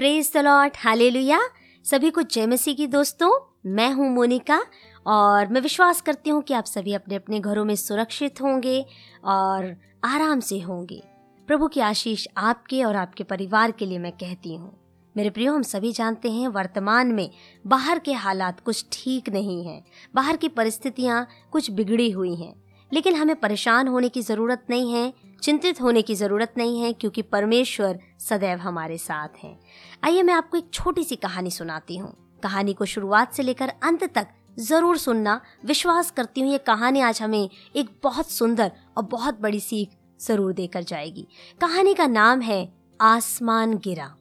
Praise the Lord hallelujah सभी को जय मसीह की दोस्तों, मैं हूँ मोनिका और मैं विश्वास करती हूँ कि आप सभी अपने अपने घरों में सुरक्षित होंगे और आराम से होंगे। प्रभु की आशीष आपके और आपके परिवार के लिए मैं कहती हूँ। मेरे प्रियो, हम सभी जानते हैं वर्तमान में बाहर के हालात कुछ ठीक नहीं हैं। बाहर की परिस्थितियाँ कुछ बिगड़ी हुई हैं। लेकिन हमें परेशान होने की ज़रूरत नहीं है, चिंतित होने की ज़रूरत नहीं है, क्योंकि परमेश्वर सदैव हमारे साथ हैं। आइए मैं आपको एक छोटी सी कहानी सुनाती हूँ। कहानी को शुरुआत से लेकर अंत तक ज़रूर सुनना। विश्वास करती हूँ, ये कहानी आज हमें एक बहुत सुंदर और बहुत बड़ी सीख ज़रूर देकर जाएगी। कहानी का नाम है आसमान गिरा।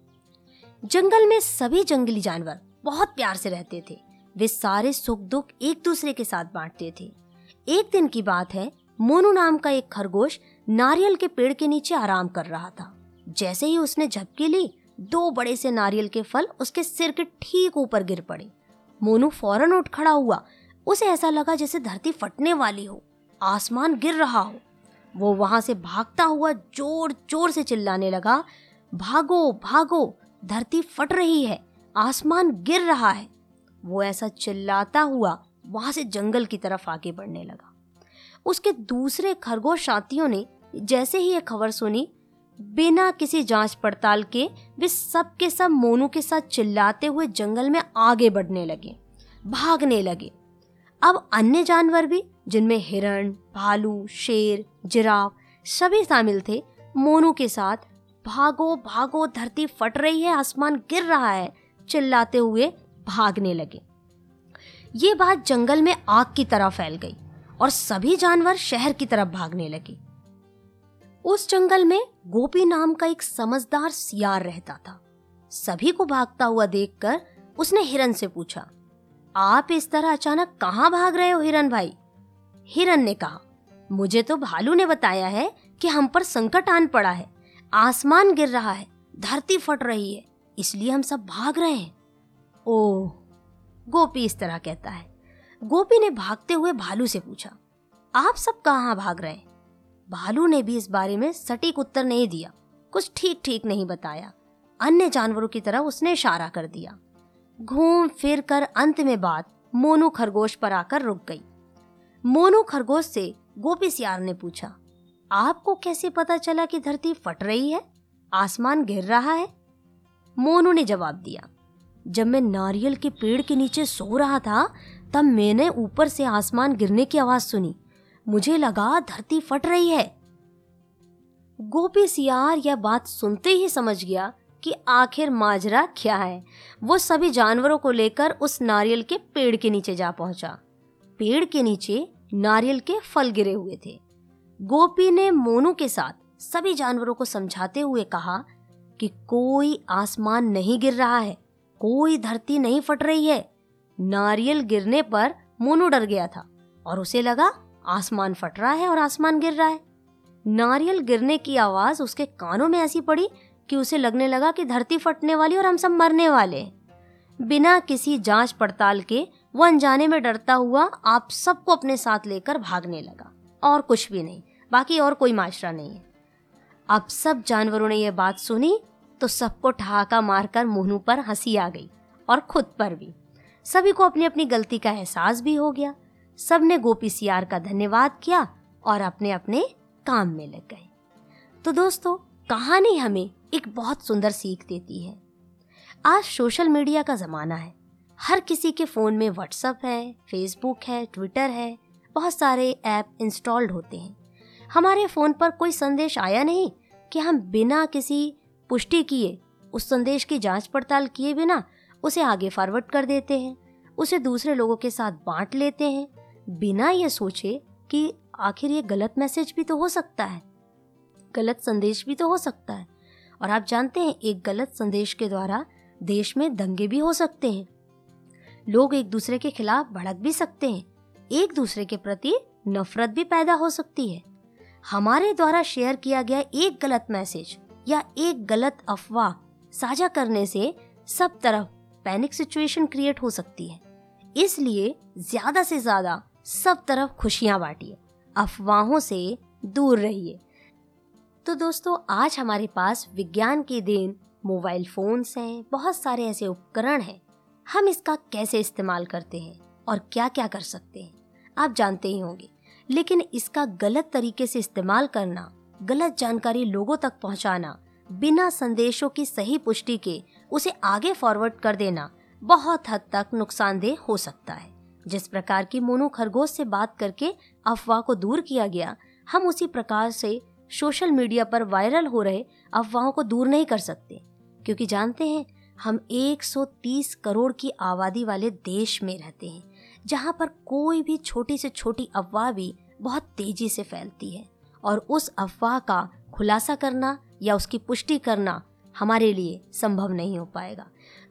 जंगल में सभी जंगली जानवर बहुत प्यार से रहते थे। वे सारे सुख दुख एक दूसरे के साथ बांटते थे। एक दिन की बात है, मोनू नाम का एक खरगोश नारियल के पेड़ के नीचे आराम कर रहा था। जैसे ही उसने झपकी ली, दो बड़े से नारियल के फल उसके सिर के ठीक ऊपर गिर पड़े। मोनू फ़ौरन उठ खड़ा हुआ। उसे ऐसा लगा जैसे धरती फटने वाली हो। आसमान गिर रहा हो। वो वहाँ से भागता हुआ ज़ोर ज़ोर से चिल्लाने लगा, भागो भागो, धरती फट रही है, आसमान गिर रहा है। वो ऐसा चिल्लाता हुआ वहाँ से जंगल की तरफ़ आगे बढ़ने लगा। उसके दूसरे खरगोश साथियों ने जैसे ही ये खबर सुनी, बिना किसी जाँच पड़ताल के वे सब के सब मोनू के साथ चिल्लाते हुए जंगल में आगे बढ़ने लगे, भागने लगे। अब अन्य जानवर भी, जिनमें हिरण, भालू, शेर, जिराफ, सभी शामिल थे, मोनू के साथ भागो भागो, धरती फट रही है, आसमान गिर रहा है, चिल्लाते हुए भागने लगे। ये बात जंगल में आग की तरह फैल गई और सभी जानवर शहर की तरफ़ भागने लगे। उस जंगल में गोपी नाम का एक समझदार सियार रहता था। सभी को भागता हुआ देखकर उसने हिरन से पूछा, आप इस तरह अचानक कहाँ भाग रहे हो हिरन भाई? हिरन ने कहा, मुझे तो भालू ने बताया है कि हम पर संकट आन पड़ा है, आसमान गिर रहा है, धरती फट रही है, इसलिए हम सब भाग रहे हैं। ओह गोपी इस तरह कहता है। गोपी ने भागते हुए भालू से पूछा, आप सब कहाँ भाग रहे भालू ने भी इस बारे में सटीक उत्तर नहीं दिया, कुछ ठीक ठीक नहीं बताया। अन्य जानवरों की तरह उसने इशारा कर दिया। घूम फिर कर अंत में बात मोनू खरगोश पर आकर रुक गई। मोनू खरगोश से गोपी सियार ने पूछा, आपको कैसे पता चला कि धरती फट रही है? आसमान गिर रहा है? मोनू ने जवाब दिया जब मैं नारियल के पेड़ के नीचे सो रहा था, तब मैंने ऊपर से आसमान गिरने की आवाज़ सुनी। मुझे लगा, धरती फट रही है। गोपी सियार यह बात सुनते ही समझ गया कि आखिर माजरा क्या है। वो सभी जानवरों को लेकर उस नारियल के पेड़ के नीचे जा पहुँचा। पेड़ के नीचे नारियल के फल गिरे हुए थे। गोपी ने मोनू के साथ सभी जानवरों को समझाते हुए कहा कि कोई आसमान नहीं गिर रहा है। कोई धरती नहीं फट रही है। नारियल गिरने पर मोनू डर गया था और उसे लगा आसमान फट रहा है और आसमान गिर रहा है। नारियल गिरने की आवाज़ उसके कानों में ऐसी पड़ी कि उसे लगने लगा कि धरती फटने वाली और हम सब मरने वाले। बिना किसी जाँच पड़ताल के वो अनजाने में डरता हुआ आप सबको अपने साथ लेकर भागने लगा और कुछ भी नहीं, बाकी और कोई माशरा नहीं है। अब सब जानवरों ने यह बात सुनी तो सबको ठहाका मारकर मोनू पर हँसी आ गई और खुद पर भी। सभी को अपनी अपनी गलती का एहसास भी हो गया। सबने गोपी सियार का धन्यवाद किया और अपने अपने काम में लग गए। तो दोस्तों, कहानी हमें एक बहुत सुंदर सीख देती है। आज सोशल मीडिया का ज़माना है। हर किसी के फ़ोन में व्हाट्सअप है फेसबुक है ट्विटर है, बहुत सारे ऐप इंस्टॉल्ड होते हैं। हमारे फ़ोन पर कोई संदेश आया नहीं कि हम बिना किसी पुष्टि किए, उस संदेश की जाँच पड़ताल किए बिना उसे आगे फॉरवर्ड कर देते हैं। उसे दूसरे लोगों के साथ बांट लेते हैं। बिना ये सोचे कि आखिर ये गलत मैसेज भी तो हो सकता है। गलत संदेश भी तो हो सकता है। और आप जानते हैं, एक गलत संदेश के द्वारा देश में दंगे भी हो सकते हैं। लोग एक दूसरे के खिलाफ भड़क भी सकते हैं। एक दूसरे के प्रति नफरत भी पैदा हो सकती है। हमारे द्वारा शेयर किया गया एक गलत मैसेज या एक गलत अफवाह साझा करने से सब तरफ़ पैनिक सिचुएशन क्रिएट हो सकती है। इसलिए ज़्यादा से ज़्यादा सब तरफ़ खुशियाँ बांटिए, अफवाहों से दूर रहिए। तो दोस्तों, आज हमारे पास विज्ञान के देन मोबाइल फोन्स हैं, बहुत सारे ऐसे उपकरण हैं। हम इसका कैसे इस्तेमाल करते हैं और क्या क्या कर सकते हैं, आप जानते ही होंगे। लेकिन इसका गलत तरीके से इस्तेमाल करना गलत जानकारी लोगों तक पहुंचाना, बिना संदेशों की सही पुष्टि के उसे आगे फॉरवर्ड कर देना बहुत हद तक नुकसानदेह हो सकता है। जिस प्रकार की मोनू खरगोश से बात करके अफवाह को दूर किया गया, हम उसी प्रकार से सोशल मीडिया पर वायरल हो रहे अफवाहों को दूर नहीं कर सकते। क्योंकि जानते हैं, हम 130 करोड़ की आबादी वाले देश में रहते हैं, जहाँ पर कोई भी छोटी से छोटी अफवाह भी बहुत तेज़ी से फैलती है। और उस अफवाह का खुलासा करना या उसकी पुष्टि करना हमारे लिए संभव नहीं हो पाएगा।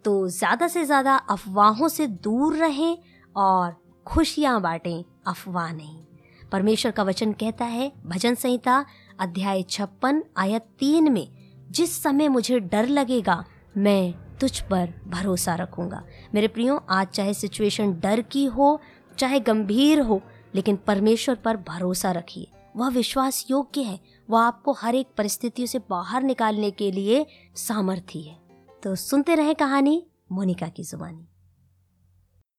तो ज़्यादा से ज़्यादा अफवाहों से दूर रहें और खुशियाँ बाँटें, अफवाह नहीं। परमेश्वर का वचन कहता है, भजन संहिता अध्याय छप्पन आयत तीन में, जिस समय मुझे डर लगेगा, मैं तुझ पर भरोसा रखूँगा। मेरे प्रियो, आज चाहे सिचुएशन डर की हो, चाहे गंभीर हो, लेकिन परमेश्वर पर भरोसा रखिए। वह विश्वास योग्य है, वह आपको हर एक परिस्थितियों से बाहर निकालने के लिए सामर्थ्य है। तो सुनते रहे कहानी मोनिका की जुबानी।